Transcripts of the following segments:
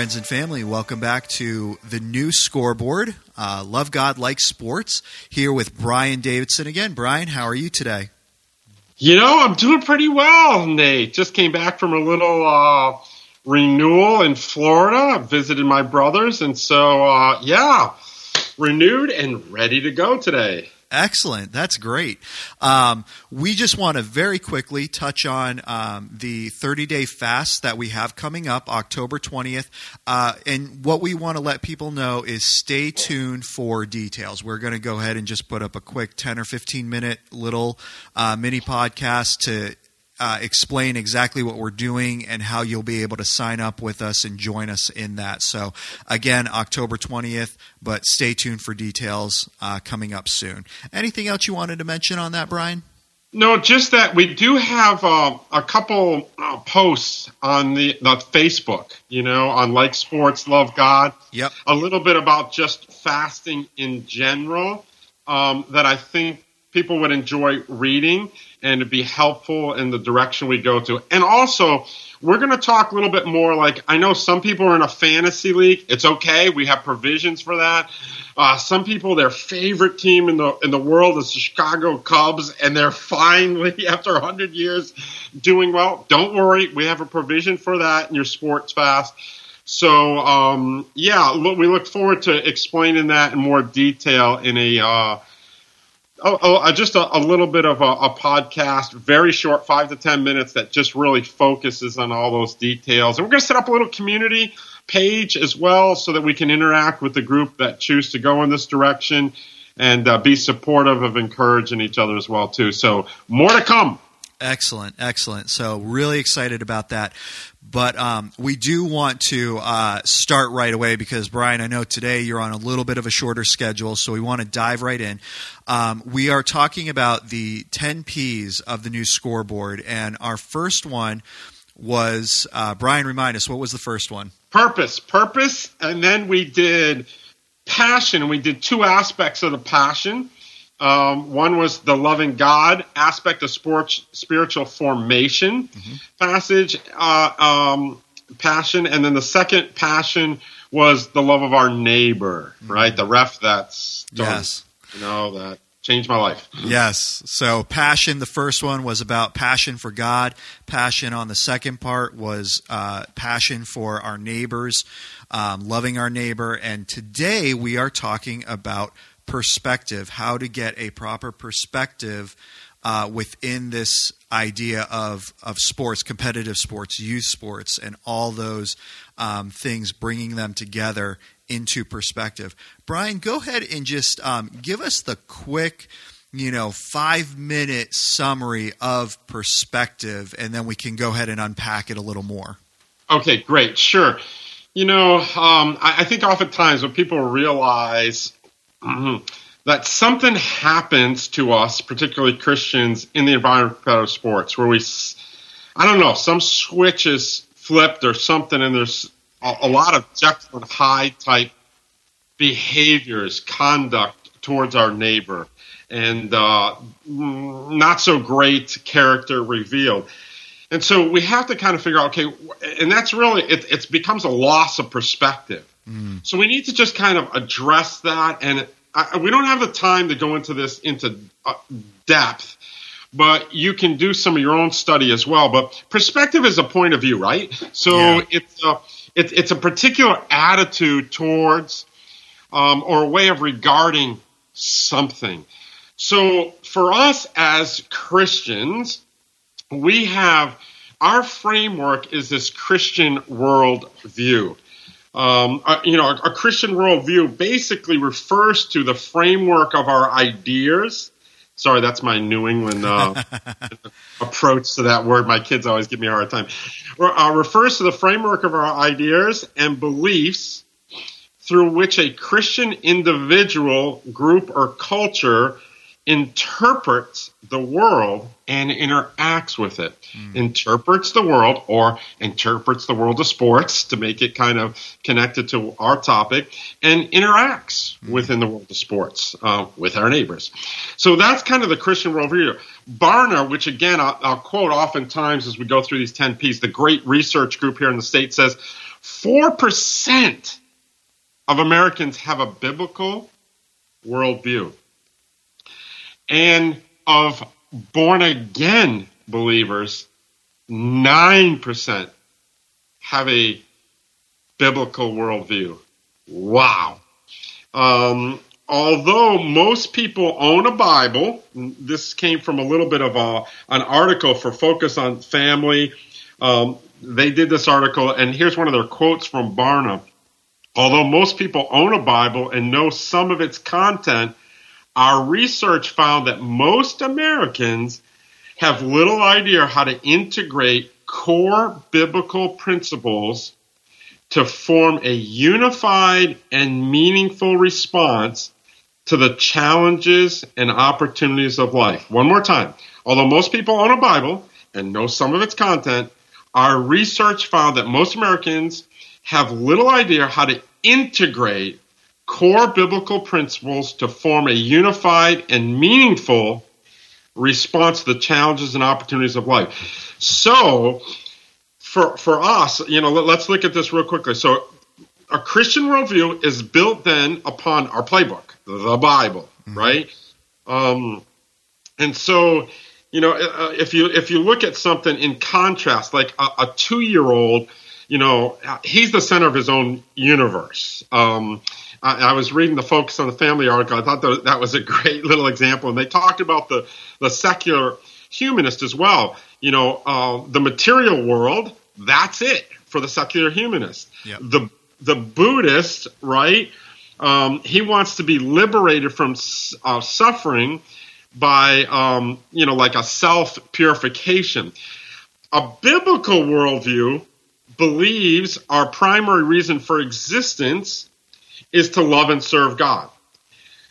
friends and family. Welcome back to the new scoreboard. Uh, Love God, like sports. Here with Brian Davidson again. Brian, how are you today? You know, I'm doing pretty well, Nate. Just came back from a little uh, renewal in Florida. I visited my brothers, and so uh, yeah, renewed and ready to go today. Excellent. That's great. Um, we just want to very quickly touch on um, the 30 day fast that we have coming up October 20th. Uh, and what we want to let people know is stay tuned for details. We're going to go ahead and just put up a quick 10 or 15 minute little uh, mini podcast to uh, explain exactly what we're doing and how you'll be able to sign up with us and join us in that. So, again, October 20th, but stay tuned for details uh, coming up soon. Anything else you wanted to mention on that, Brian? No, just that we do have uh, a couple uh, posts on the, the Facebook, you know, on Like Sports, Love God. Yep. A little bit about just fasting in general um, that I think people would enjoy reading and be helpful in the direction we go to. And also, we're going to talk a little bit more like I know some people are in a fantasy league. It's okay. We have provisions for that. Uh, some people, their favorite team in the in the world is the Chicago Cubs, and they're finally after 100 years doing well. Don't worry, we have a provision for that in your sports fast. So um, yeah, look, we look forward to explaining that in more detail in a uh, oh, oh, uh, just a, a, little bit of a, a, podcast, very short, five to ten minutes, that just really focuses on all those details. And we're going to set up a little community page as well, so that we can interact with the group that choose to go in this direction and uh, be supportive of encouraging each other as well too. So more to come. Excellent, excellent. So really excited about that. But um, we do want to uh, start right away because, Brian, I know today you're on a little bit of a shorter schedule, so we want to dive right in. Um, we are talking about the 10 P's of the new scoreboard, and our first one was uh, Brian, remind us, what was the first one? Purpose. Purpose, and then we did passion, and we did two aspects of the passion. Um, one was the loving God aspect of sports, spiritual formation mm-hmm. passage, uh, um, passion, and then the second passion was the love of our neighbor, mm-hmm. right? The ref that's yes, you know that changed my life. Yes. So passion, the first one was about passion for God. Passion on the second part was uh, passion for our neighbors, um, loving our neighbor, and today we are talking about perspective, how to get a proper perspective uh, within this idea of, of sports, competitive sports, youth sports, and all those um, things, bringing them together into perspective. Brian, go ahead and just um, give us the quick, you know, five minute summary of perspective, and then we can go ahead and unpack it a little more. Okay, great, sure. You know, um, I, I think oftentimes when people realize Mm-hmm. That something happens to us, particularly Christians, in the environment of sports, where we, I don't know, some switch is flipped or something, and there's a, a lot of Jekyll and Hyde type behaviors, conduct towards our neighbor, and uh, not so great character revealed. And so we have to kind of figure out, okay, and that's really, it, it becomes a loss of perspective. Mm. So we need to just kind of address that, and I, we don't have the time to go into this into uh, depth, but you can do some of your own study as well. But perspective is a point of view, right? So yeah. it's a it's it's a particular attitude towards um, or a way of regarding something. So for us as Christians, we have our framework is this Christian world view. Um, uh, you know, a, a, Christian worldview basically refers to the framework of our ideas. Sorry, that's my New England uh, approach to that word. My kids always give me a hard time. Uh, refers to the framework of our ideas and beliefs through which a Christian individual, group, or culture interprets the world and interacts with it. Mm. Interprets the world or interprets the world of sports to make it kind of connected to our topic and interacts mm. within the world of sports uh, with our neighbors. So that's kind of the Christian worldview. Barna, which again I'll, I'll quote oftentimes as we go through these 10 P's, the great research group here in the state says, 4% of Americans have a biblical worldview. And of born again believers, 9% have a biblical worldview. Wow. Um, although most people own a Bible, this came from a little bit of a, an article for Focus on Family. Um, they did this article, and here's one of their quotes from Barna. Although most people own a Bible and know some of its content, our research found that most Americans have little idea how to integrate core biblical principles to form a unified and meaningful response to the challenges and opportunities of life. One more time. Although most people own a Bible and know some of its content, our research found that most Americans have little idea how to integrate core biblical principles to form a unified and meaningful response to the challenges and opportunities of life. So, for for us, you know, let, us look at this real quickly. So, a Christian worldview is built then upon our playbook, the Bible, mm-hmm. right? Um, and so, you know, uh, if you if you look at something in contrast, like a, a two year old, you know, he's the center of his own universe. Um, I, I, was reading the Focus on the Family article. I thought that, that was a great little example, and they talked about the the secular humanist as well. You know, uh, the material world. That's it for the secular humanist. Yep. The the Buddhist, right? Um, he wants to be liberated from uh, suffering by, um, you know, like a self purification. A biblical worldview believes our primary reason for existence is to love and serve God.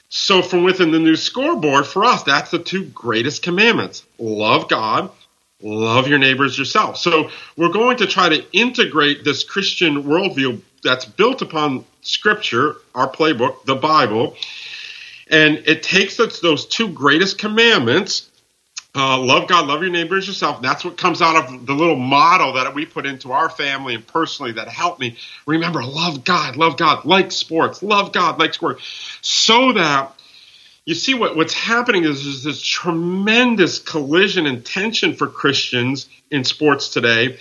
So, from within the new scoreboard, for us, that's the two greatest commandments love God, love your neighbors yourself. So, we're going to try to integrate this Christian worldview that's built upon Scripture, our playbook, the Bible, and it takes those two greatest commandments uh, love God, love your neighbor as yourself. That's what comes out of the little model that we put into our family and personally that helped me. Remember, love God, love God, like sports, love God, like sports. So that you see what, what's happening is there's this tremendous collision and tension for Christians in sports today.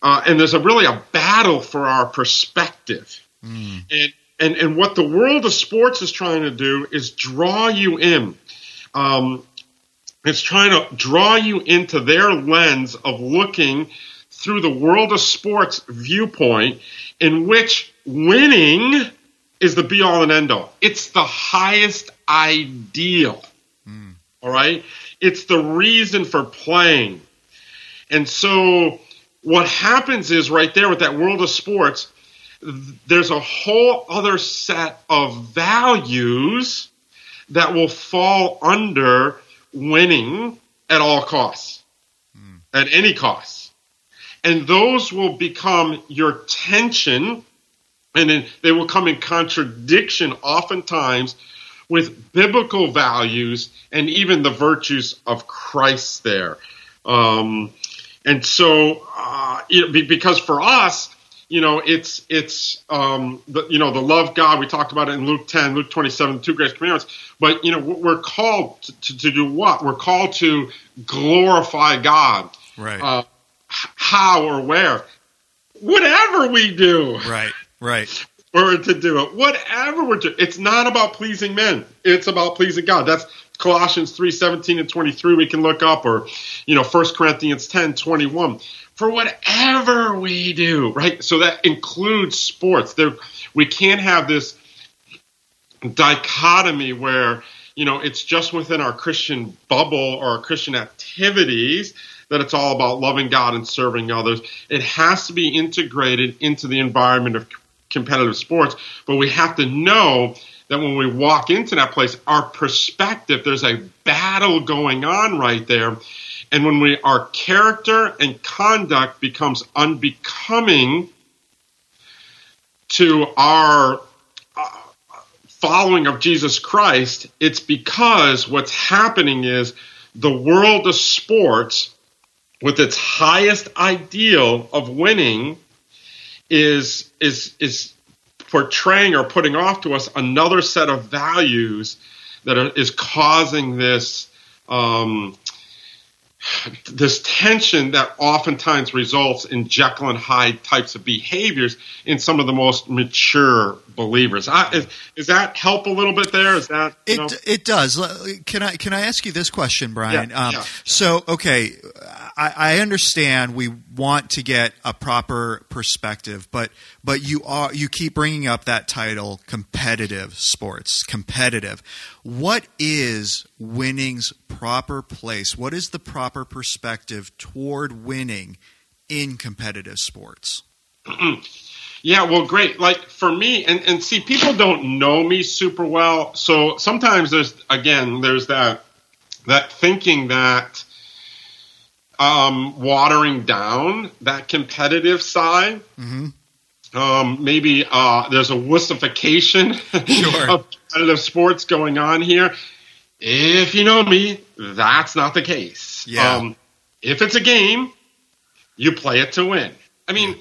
Uh, and there's a really a battle for our perspective. Mm. And and and what the world of sports is trying to do is draw you in. Um, it's trying to draw you into their lens of looking through the world of sports viewpoint, in which winning is the be all and end all. It's the highest ideal. Mm. All right, it's the reason for playing, and so what happens is right there with that world of sports there's a whole other set of values that will fall under winning at all costs, mm. at any cost. And those will become your tension, and then they will come in contradiction oftentimes with biblical values and even the virtues of Christ there. Um, and so, uh, because for us, you know, it's it's um, the, you know the love God. We talked about it in Luke 10, Luke 27, two great commandments. But you know, we're called to, to, do what? We're called to glorify God. Right. Uh, how or where? Whatever we do. Right. Right. Or to do it, whatever we're doing. It's not about pleasing men. It's about pleasing God. That's Colossians 3, 17 and 23 we can look up, or, you know, First Corinthians 10, 21 for whatever we do, right? So that includes sports. There, we can't have this dichotomy where, you know, it's just within our Christian bubble or our Christian activities that it's all about loving God and serving others. It has to be integrated into the environment of competitive sports, but we have to know that when we walk into that place, our perspective, there's a battle going on right there and when we, our character and conduct becomes unbecoming to our uh, following of Jesus Christ, it's because what's happening is the world of sports, with its highest ideal of winning, is is is portraying or putting off to us another set of values that are, is causing this um, this tension that oftentimes results in Jekyll and Hyde types of behaviors in some of the most mature believers. I, is, is, that help a little bit there? Is that it? Know? It does. Can I can I ask you this question, Brian? Yeah, um, yeah. So, okay, I, I, understand we want to get a proper perspective, but but you are you keep bringing up that title, competitive sports, competitive. What is winning's proper place? What is the proper perspective toward winning in competitive sports? Yeah, well, great. Like for me, and, and see, people don't know me super well, so sometimes there's again there's that that thinking that um, watering down that competitive side. Mm-hmm. Um, maybe uh, there's a wussification sure. of competitive sports going on here. If you know me, that's not the case. Yeah. Um, if it's a game, you play it to win. I mean,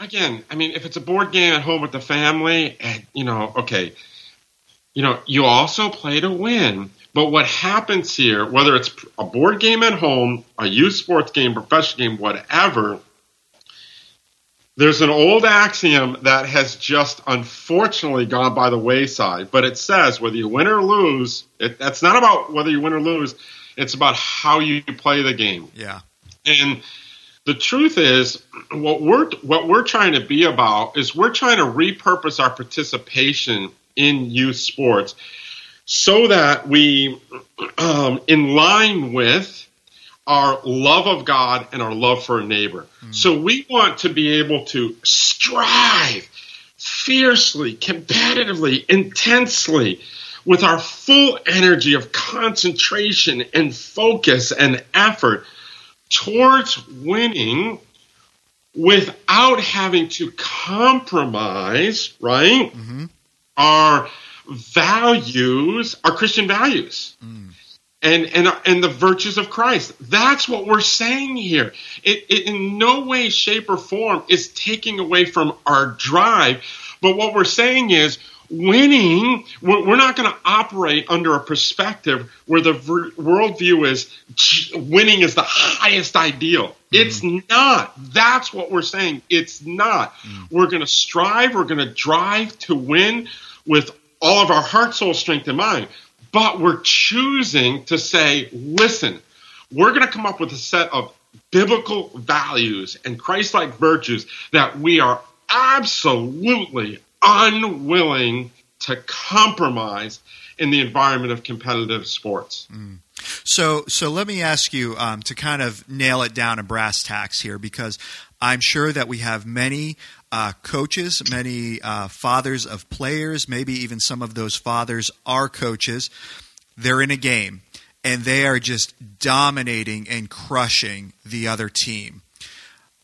again, I mean, if it's a board game at home with the family, and, you know, okay, you know, you also play to win. But what happens here, whether it's a board game at home, a youth sports game, professional game, whatever, there's an old axiom that has just unfortunately gone by the wayside, but it says whether you win or lose, it, that's not about whether you win or lose, it's about how you play the game. Yeah. And the truth is what we're what we're trying to be about is we're trying to repurpose our participation in youth sports so that we, um, in line with our love of God and our love for a neighbor. Mm. So we want to be able to strive fiercely, competitively, intensely with our full energy of concentration and focus and effort towards winning without having to compromise, right? Mm-hmm. Our values our Christian values. Mm. And, and, and the virtues of Christ. That's what we're saying here. It, it in no way, shape, or form is taking away from our drive. But what we're saying is winning, we're, not going to operate under a perspective where the worldview is winning is the highest ideal. Mm. It's not. That's what we're saying. It's not. Mm. We're going to strive, we're going to drive to win with all of our heart, soul, strength, and mind. But we're choosing to say, listen, we're going to come up with a set of biblical values and Christ like virtues that we are absolutely unwilling to compromise in the environment of competitive sports. Mm. So, so let me ask you um, to kind of nail it down a brass tacks here, because I'm sure that we have many uh, coaches, many uh, fathers of players, maybe even some of those fathers are coaches. They're in a game and they are just dominating and crushing the other team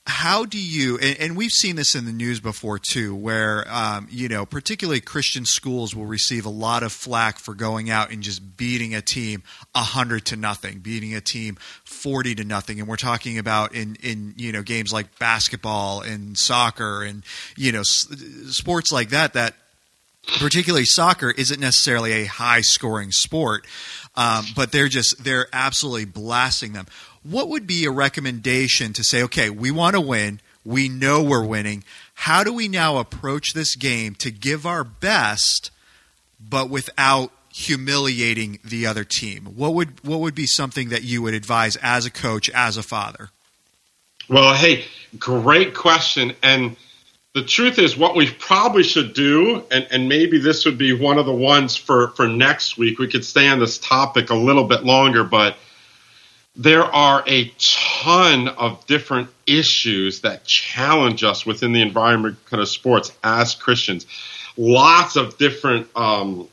how do you and, and, we've seen this in the news before too where um, you know particularly christian schools will receive a lot of flack for going out and just beating a team 100 to nothing beating a team 40 to nothing. And we're talking about in in you know games like basketball and soccer and you know s- sports like that that particularly soccer isn't necessarily a high scoring sport um, but they're just they're absolutely blasting them what would be a recommendation to say, okay, we want to win, we know we're winning. How do we now approach this game to give our best, but without humiliating the other team? What would what would be something that you would advise as a coach, as a father? Well, hey, great question. And the truth is, what we probably should do, and, and maybe this would be one of the ones for, for next week. We could stay on this topic a little bit longer, but there are a ton of different issues that challenge us within the environment kind of sports as Christians. Lots of different um,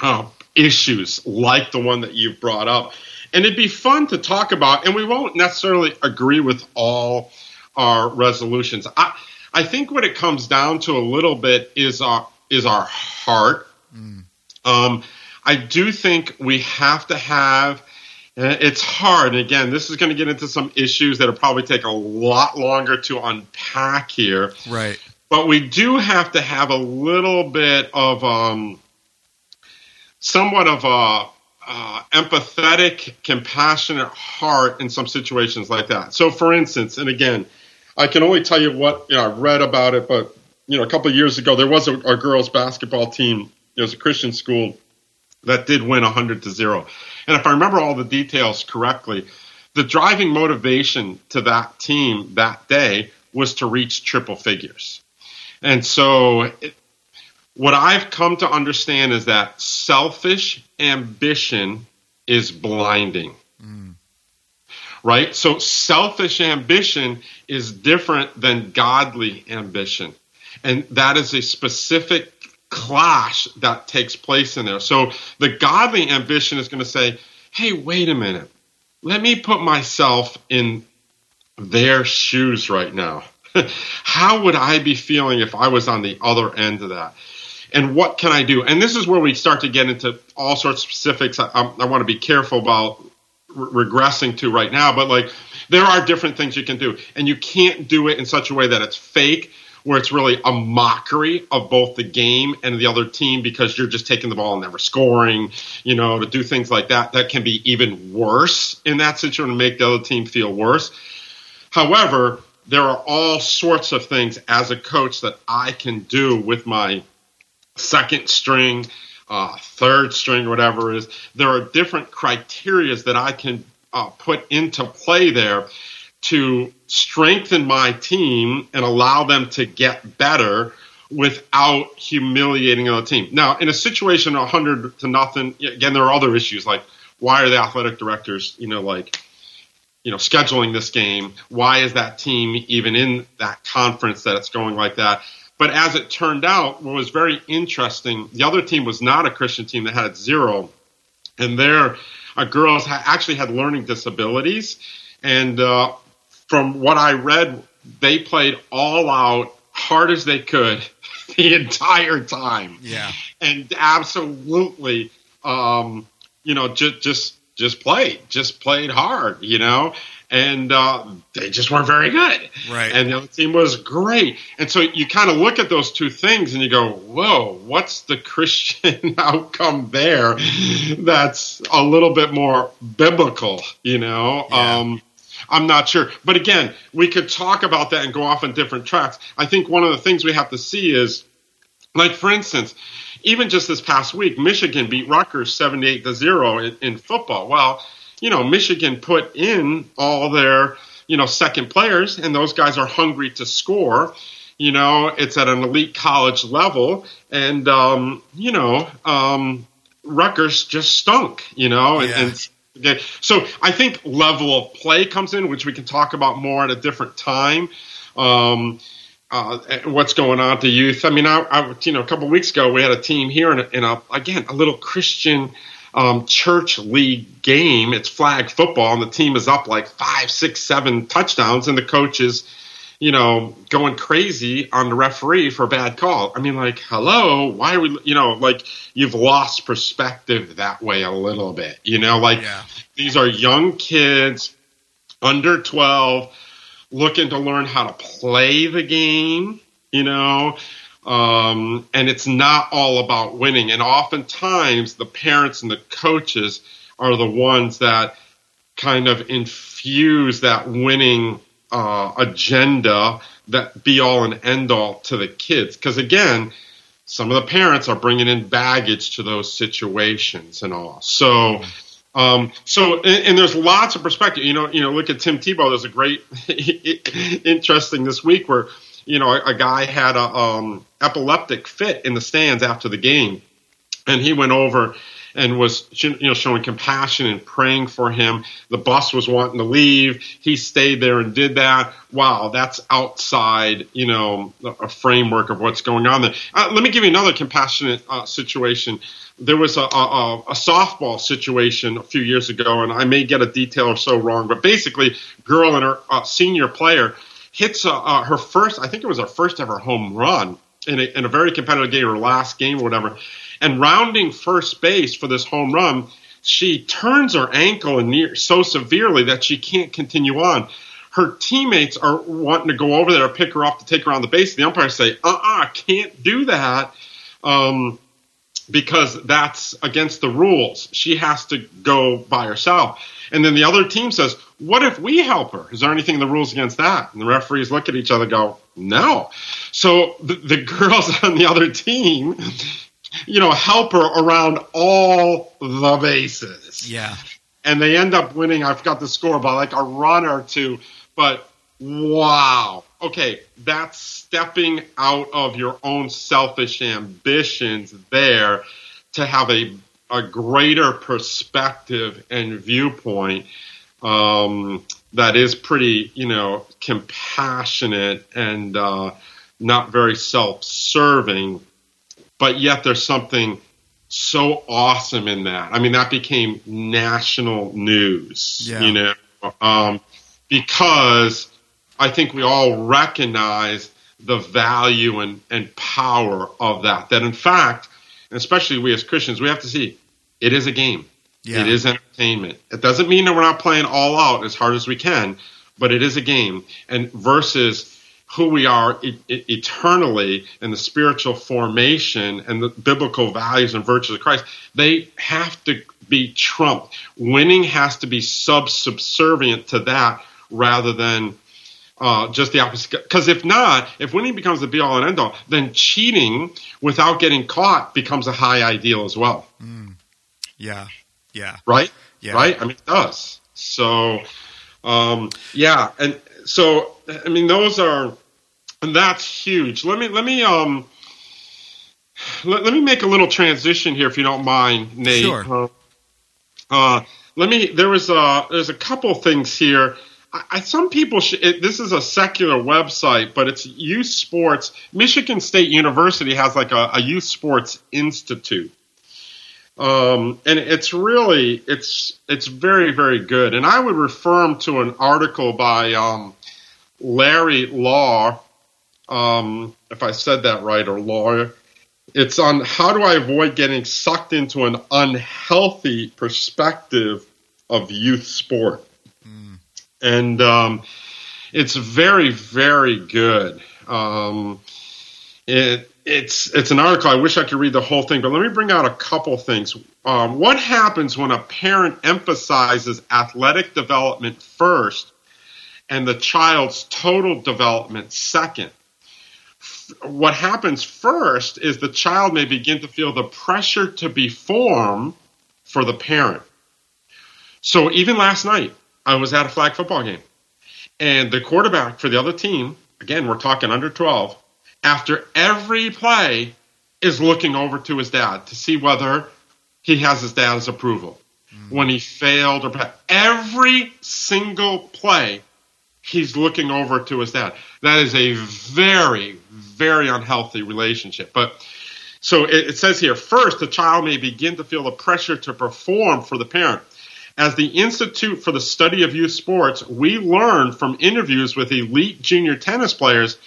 uh, issues like the one that you've brought up. And it'd be fun to talk about, and we won't necessarily agree with all our resolutions. I, I think what it comes down to a little bit is our is our heart. Mm. Um, I do think we have to have It's hard. And again, this is going to get into some issues that'll probably take a lot longer to unpack here. Right. But we do have to have a little bit of um, somewhat of a uh, empathetic, compassionate heart in some situations like that. So, for instance, and again, I can only tell you what you know, I read about it, but you know, a couple of years ago, there was a, a girls' basketball team. It was a Christian school that did win 100 to zero. And if I remember all the details correctly, the driving motivation to that team that day was to reach triple figures. And so, it, what I've come to understand is that selfish ambition is blinding. Mm. Right? So, selfish ambition is different than godly ambition. And that is a specific clash that takes place in there. So the godly ambition is going to say, hey, wait a minute. Let me put myself in their shoes right now. How would I be feeling if I was on the other end of that? And what can I do? And this is where we start to get into all sorts of specifics. I, um, I, I want to be careful about re- regressing to right now, but like there are different things you can do, and you can't do it in such a way that it's fake where it's really a mockery of both the game and the other team because you're just taking the ball and never scoring, you know, to do things like that. That can be even worse in that situation to make the other team feel worse. However, there are all sorts of things as a coach that I can do with my second string, uh, third string, whatever it is. There are different criterias that I can uh, put into play there to strengthen my team and allow them to get better without humiliating the team. Now, in a situation 100 to nothing, again, there are other issues like why are the athletic directors, you know, like, you know, scheduling this game? Why is that team even in that conference that it's going like that? But as it turned out, what was very interesting, the other team was not a Christian team that had zero, and their uh, girls actually had learning disabilities. And uh, from what I read, they played all out, hard as they could, the entire time. Yeah, and absolutely, um, you know, just just just played, just played hard, you know, and uh, they just weren't very good. Right. And the other team was great. And so you kind of look at those two things and you go, whoa, what's the Christian outcome there that's a little bit more biblical, you know? Yeah. Um, I'm not sure. But again, we could talk about that and go off on different tracks. I think one of the things we have to see is, like, for instance, even just this past week, Michigan beat Rutgers 78 to 0 in, football. Well, you know, Michigan put in all their, you know, second players, and those guys are hungry to score. You know, it's at an elite college level, and, um, you know, um, Rutgers just stunk, you know, Yeah. and Okay. So I think level of play comes in, which we can talk about more at a different time. Um, uh, what's going on to youth? I mean, I, I you know, a couple of weeks ago we had a team here in a, in a again a little Christian um, church league game. It's flag football, and the team is up like five, six, seven touchdowns, and the coach is you know, going crazy on the referee for a bad call. I mean, like, hello, why are we, you know, like you've lost perspective that way a little bit, you know, like Yeah. these are young kids under 12 looking to learn how to play the game, you know, um, and it's not all about winning. And oftentimes the parents and the coaches are the ones that kind of infuse that winning uh, agenda that be all and end all to the kids. Because again, some of the parents are bringing in baggage to those situations and all. So, um, so and, and there's lots of perspective. You know, you know, look at Tim Tebow. There's a great, interesting this week where you know a, a guy had a um, epileptic fit in the stands after the game, and he went over and was you know showing compassion and praying for him. The bus was wanting to leave. He stayed there and did that. Wow, that's outside you know a framework of what's going on there. Uh, let me give you another compassionate uh, situation. There was a, a, a softball situation a few years ago, and I may get a detail or so wrong, but basically, girl and her uh, senior player hits uh, uh, her first. I think it was her first ever home run in a, in a very competitive game, or last game or whatever. And rounding first base for this home run, she turns her ankle near, so severely that she can't continue on. Her teammates are wanting to go over there, pick her up to take her on the base. The umpires say, "Uh, uh-uh, can't do that." Um, because that's against the rules. She has to go by herself. And then the other team says, What if we help her? Is there anything in the rules against that? And the referees look at each other go, No. So the, the girls on the other team, you know, help her around all the bases. Yeah. And they end up winning, I forgot the score, by like a run or two. But wow. Okay, that's stepping out of your own selfish ambitions there to have a a greater perspective and viewpoint um, that is pretty, you know, compassionate and uh, not very self-serving, but yet there's something so awesome in that. I mean, that became national news, yeah. you know, um, because I think we all recognize the value and, and power of that. That in fact, especially we as Christians, we have to see it is a game. Yeah. It is entertainment. It doesn't mean that we're not playing all out as hard as we can, but it is a game. And versus who we are e- e- eternally and the spiritual formation and the biblical values and virtues of Christ, they have to be trumped. Winning has to be sub subservient to that rather than uh, just the opposite. Because if not, if winning becomes the be all and end all, then cheating without getting caught becomes a high ideal as well. Mm. Yeah. Yeah. Right? Yeah. Right? I mean, it does. So, um, yeah. And so, I mean, those are, and that's huge. Let me, let me, um, let, let me make a little transition here, if you don't mind, Nate. Sure. Uh, uh, let me, there was a, there's a couple things here. I, some people, it, this is a secular website, but it's youth sports. Michigan State University has like a, a youth sports institute um, and it's really it's it's very very good. And I would refer to an article by um, Larry Law, um, if I said that right, or Law. It's on how do I avoid getting sucked into an unhealthy perspective of youth sport. And um, it's very very good. Um, it it's it's an article. I wish I could read the whole thing, but let me bring out a couple things. Um, what happens when a parent emphasizes athletic development first and the child's total development second? What happens first is the child may begin to feel the pressure to perform for the parent. So even last night, I was at a flag football game, and the quarterback for the other team, again, we're talking under 12, after every play is looking over to his dad to see whether he has his dad's approval. Mm. When he failed or every single play, he's looking over to his dad. That is a very, very unhealthy relationship. But so it, it says here first, the child may begin to feel the pressure to perform for the parent. As the Institute for the Study of Youth Sports, we learned from interviews with elite junior tennis players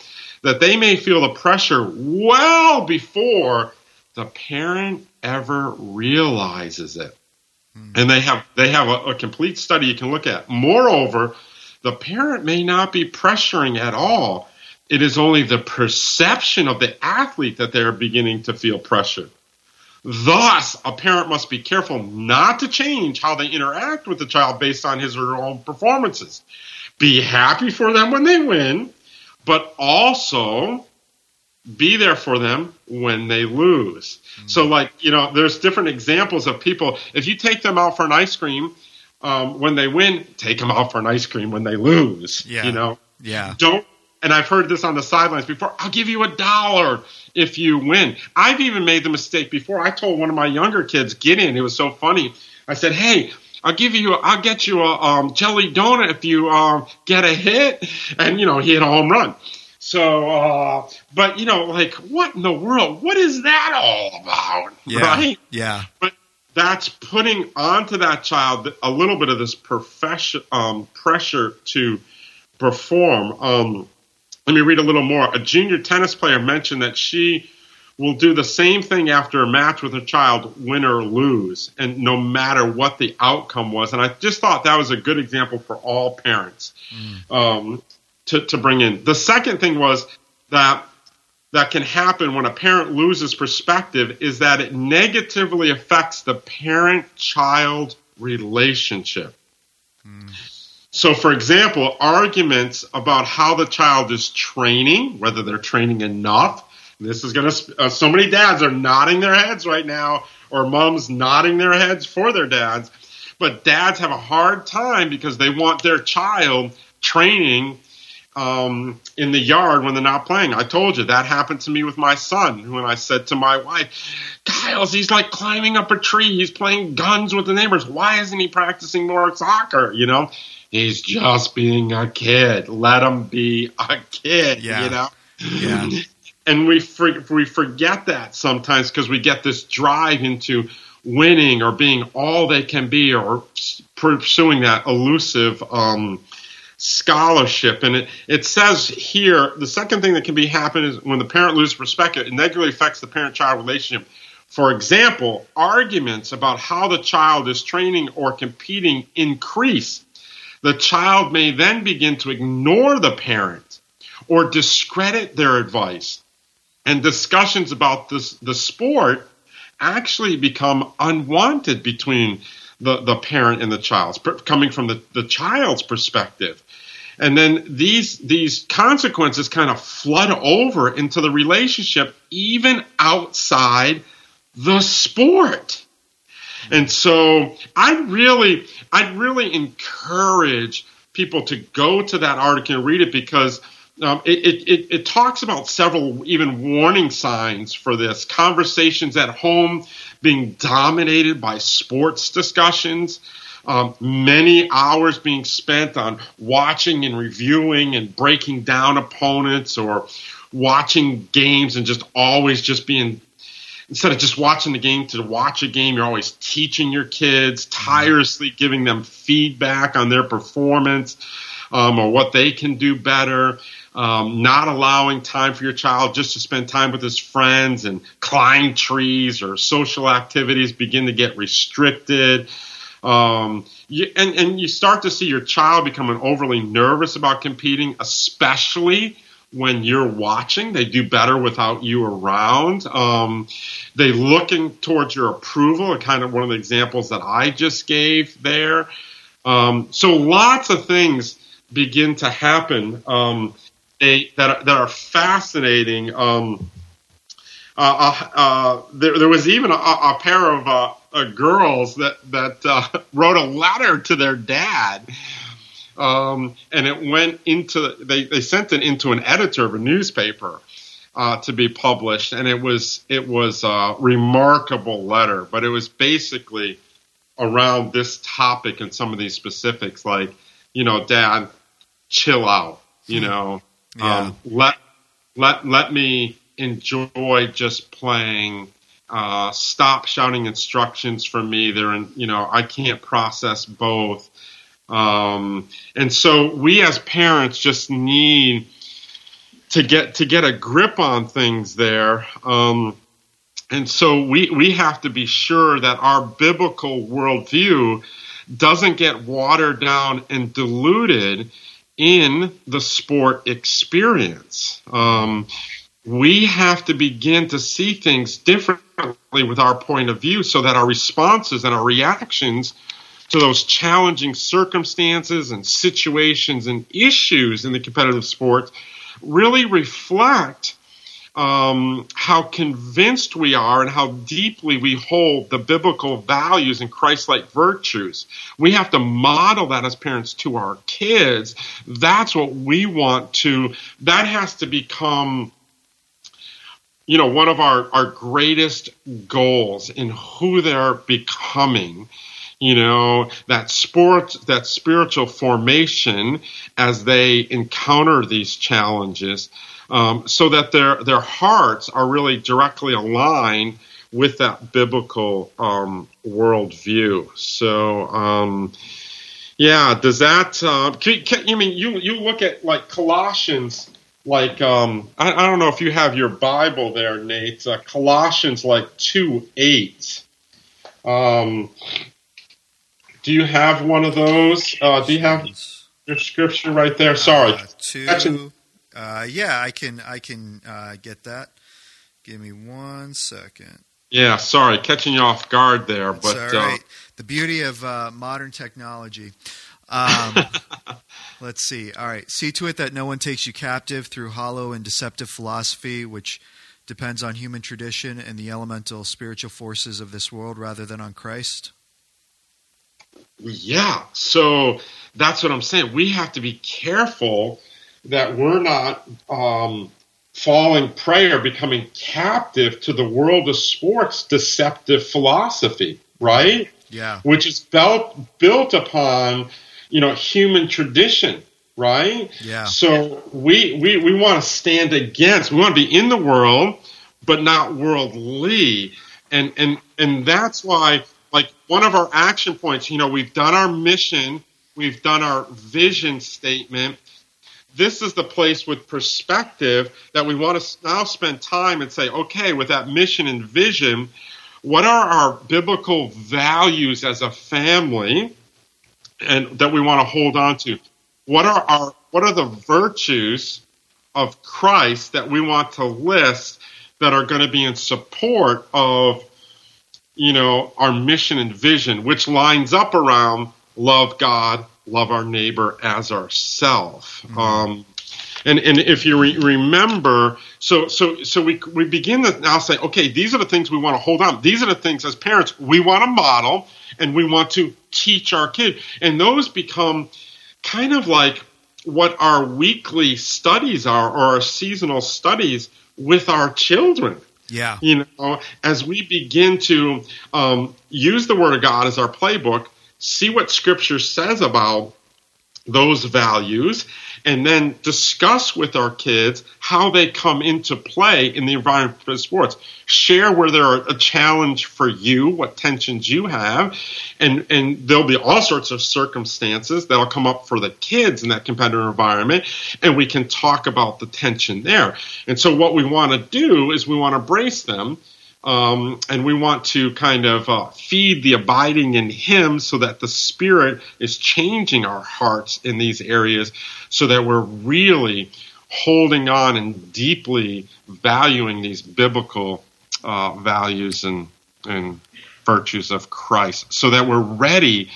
that they may feel the pressure well before the parent ever realizes it. Mm. And they have they have a, a complete study you can look at. Moreover, the parent may not be pressuring at all. It is only the perception of the athlete that they're beginning to feel pressure. Thus, a parent must be careful not to change how they interact with the child based on his or her own performances. Be happy for them when they win, but also be there for them when they lose. Mm-hmm. So, like, you know, there's different examples of people. If you take them out for an ice cream um, when they win, take them out for an ice cream when they lose. Yeah. You know? Yeah. Don't, and I've heard this on the sidelines before I'll give you a dollar if you win. I've even made the mistake before. I told one of my younger kids, Gideon, it was so funny. I said, hey, I'll give you, I'll get you a um, jelly donut if you uh, get a hit. And, you know, he hit a home run. So, uh, but, you know, like, what in the world? What is that all about? Yeah. Right? Yeah. But that's putting onto that child a little bit of this profession, um, pressure to perform. Let me read a little more. A junior tennis player mentioned that she will do the same thing after a match with her child, win or lose, and no matter what the outcome was. And I just thought that was a good example for all parents mm. um, to, to bring in. The second thing was that that can happen when a parent loses perspective is that it negatively affects the parent child relationship. Mm. So, for example, arguments about how the child is training, whether they're training enough, this is going to, uh, so many dads are nodding their heads right now, or moms nodding their heads for their dads. But dads have a hard time because they want their child training um, in the yard when they're not playing. I told you that happened to me with my son when I said to my wife, Kyle's, he's like climbing up a tree. He's playing guns with the neighbors. Why isn't he practicing more soccer? You know, he's just being a kid. Let him be a kid, yeah. you know? Yeah. and we for, we forget that sometimes because we get this drive into winning or being all they can be or pursuing that elusive um, scholarship. And it, it says here the second thing that can be happen is when the parent loses perspective, it negatively affects the parent-child relationship. For example, arguments about how the child is training or competing increase. The child may then begin to ignore the parent or discredit their advice and discussions about this, the sport actually become unwanted between the, the parent and the child, coming from the, the child's perspective. And then these these consequences kind of flood over into the relationship, even outside the sport. And so I really I really encourage people to go to that article and read it because um, it, it, it, talks about several even warning signs for this. Conversations at home being dominated by sports discussions. Um, many hours being spent on watching and reviewing and breaking down opponents or watching games and just always just being instead of just watching the game to watch a game, you're always teaching your kids, tirelessly giving them feedback on their performance um, or what they can do better um, not allowing time for your child just to spend time with his friends and climb trees or social activities begin to get restricted. Um, you, and, and you start to see your child becoming overly nervous about competing, especially when you're watching. They do better without you around. Um, they looking towards your approval, kind of one of the examples that I just gave there. Um, so lots of things begin to happen. Um, a, that that are fascinating. Um, uh, uh, uh, there, there, was even a, a pair of uh, uh, girls that that uh, wrote a letter to their dad, um, and it went into they, they sent it into an editor of a newspaper to be published, and it was it was a remarkable letter, but it was basically around this topic and some of these specifics, like you know, Dad, chill out, you hmm. know. Yeah. Um, let let let me enjoy just playing. Uh, stop shouting instructions from me. They're in, you know, I can't process both. Um, and so we as parents just need to get to get a grip on things there. Um, and so we we have to be sure that our biblical worldview doesn't get watered down and diluted in the sport experience. Um, we have to begin to see things differently with our point of view so that our responses and our reactions to those challenging circumstances and situations and issues in the competitive sports really reflect um, how convinced we are and how deeply we hold the biblical values and Christ like virtues. We have to model that as parents to our kids. That's what we want to, that has to become you know, one of our, our greatest goals in who they're becoming, you know, that sport, that spiritual formation as they encounter these challenges um, so that their their hearts are really directly aligned with that biblical um, worldview. So, um, yeah, does that? Uh, can, can, you mean you you look at like Colossians like um, I, I, don't know if you have your Bible there, Nate. Uh, Colossians like two eight. Um, do you have one of those? Uh, do you have your scripture right there? Sorry, uh, two. Uh, yeah, I can I can uh, get that. Give me one second. Yeah, sorry, catching you off guard there, but all right. the beauty of modern technology. Um, let's see. All right. See to it that no one takes you captive through hollow and deceptive philosophy, which depends on human tradition and the elemental spiritual forces of this world rather than on Christ. Yeah. So that's what I'm saying. We have to be careful that we're not um, falling prey or becoming captive to the world of sports deceptive philosophy, right? Yeah. Which is built built upon you know, human tradition, right? Yeah. So we we, we want to stand against. We want to be in the world, but not worldly, and and and that's why, like one of our action points. You know, we've done our mission, we've done our vision statement. This is the place with perspective that we want to now spend time and say, okay, with that mission and vision, what are our biblical values as a family? and that we want to hold on to. What are our what are the virtues of Christ that we want to list that are going to be in support of you know our mission and vision, which lines up around love God, love our neighbor as ourself. Mm-hmm. Um, and and if you re- remember, so so so we we begin to now say, okay, these are the things we want to hold on. These are the things as parents we want to model and we want to teach our kid. And those become kind of like what our weekly studies are or our seasonal studies with our children. Yeah. You know, as we begin to um, use the Word of God as our playbook, see what Scripture says about those values, and then discuss with our kids how they come into play in the environment of sports. Share where there are a challenge for you, what tensions you have, and, and there'll be all sorts of circumstances that'll come up for the kids in that competitive environment, and we can talk about the tension there. And so what we want to do is we want to brace them um, and we want to kind of uh, feed the abiding in Him so that the Spirit is changing our hearts in these areas so that we're really holding on and deeply valuing these biblical uh, values and, and virtues of Christ so that we're ready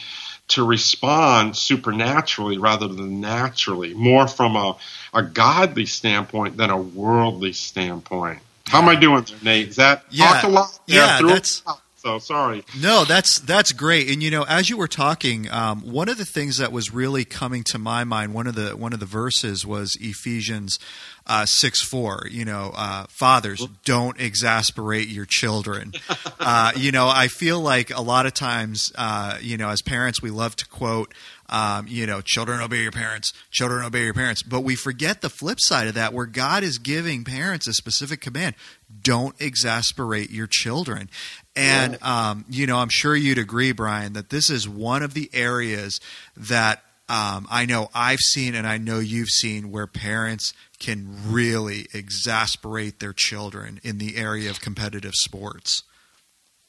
to respond supernaturally rather than naturally, more from a, a godly standpoint than a worldly standpoint. How am I doing, there, Nate? Is that yeah, a lot? Yeah, that's. Oh. So sorry. No, that's that's great. And you know, as you were talking, um, one of the things that was really coming to my mind, one of the one of the verses was Ephesians uh, six four. You know, uh, fathers, don't exasperate your children. Uh, you know, I feel like a lot of times, uh, you know, as parents, we love to quote. Um, you know, children obey your parents, children obey your parents. But we forget the flip side of that, where God is giving parents a specific command don't exasperate your children. And, um, you know, I'm sure you'd agree, Brian, that this is one of the areas that um, I know I've seen and I know you've seen where parents can really exasperate their children in the area of competitive sports.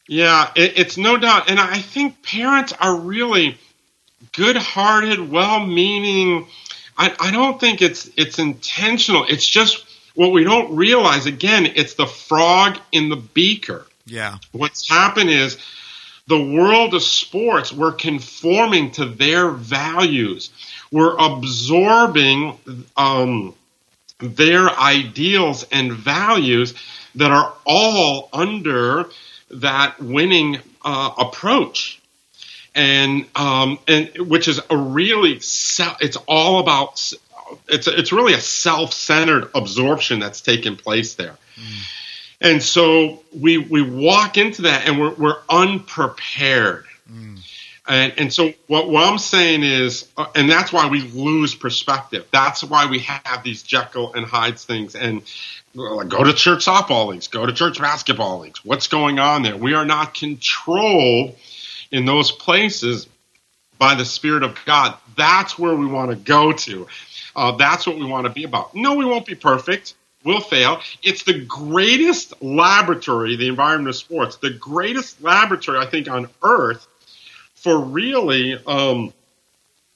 Yeah, it, it's no doubt. And I think parents are really good hearted, well meaning. I, I don't think it's it's intentional. It's just what we don't realize. Again, it's the frog in the beaker. Yeah. What's happened is the world of sports, we're conforming to their values. We're absorbing um, their ideals and values that are all under that winning uh, approach and um, and which is a really it's all about it's it's really a self-centered absorption that's taking place there. Mm. And so we we walk into that and we're we're unprepared. Mm. And, and so what, what I'm saying is, uh, and that's why we lose perspective. That's why we have these Jekyll and Hyde things. And uh, go to church softball leagues, go to church basketball leagues. What's going on there? We are not controlled in those places by the Spirit of God. That's where we want to go to. Uh, that's what we want to be about. No, we won't be perfect. We'll fail. It's the greatest laboratory, the environment of sports, the greatest laboratory, I think, on earth for really um,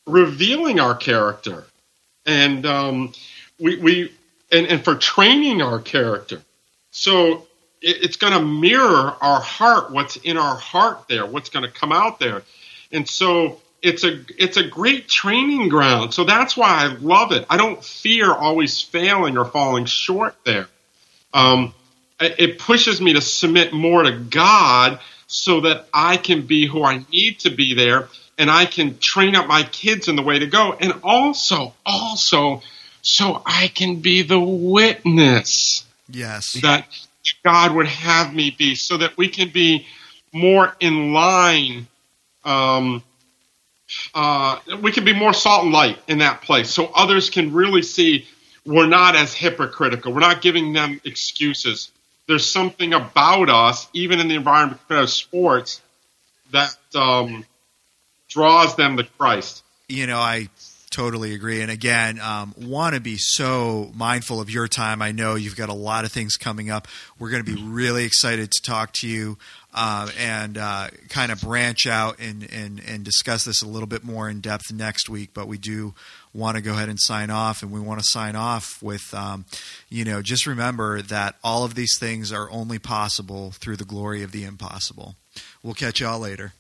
revealing our character. And um, we, we and, and for training our character. So it, it's going to mirror our heart, what's in our heart there, what's going to come out there. And so it's a it's a great training ground. So that's why I love it. I don't fear always failing or falling short there. Um, it pushes me to submit more to God so that I can be who I need to be there and I can train up my kids in the way to go. And also, also, so I can be the witness. Yes. That God would have me be, so that we can be more in line. Um, uh, we can be more salt and light in that place, so others can really see we're not as hypocritical. We're not giving them excuses. There's something about us, even in the environment of sports, that um, draws them to Christ. You know, I totally agree. And again, um, want to be so mindful of your time. I know you've got a lot of things coming up. We're going to be really excited to talk to you uh, and uh, kind of branch out and, and, and discuss this a little bit more in depth next week. But we do want to go ahead and sign off, and we want to sign off with, um, you know, just remember that all of these things are only possible through the glory of the impossible. We'll catch y'all later.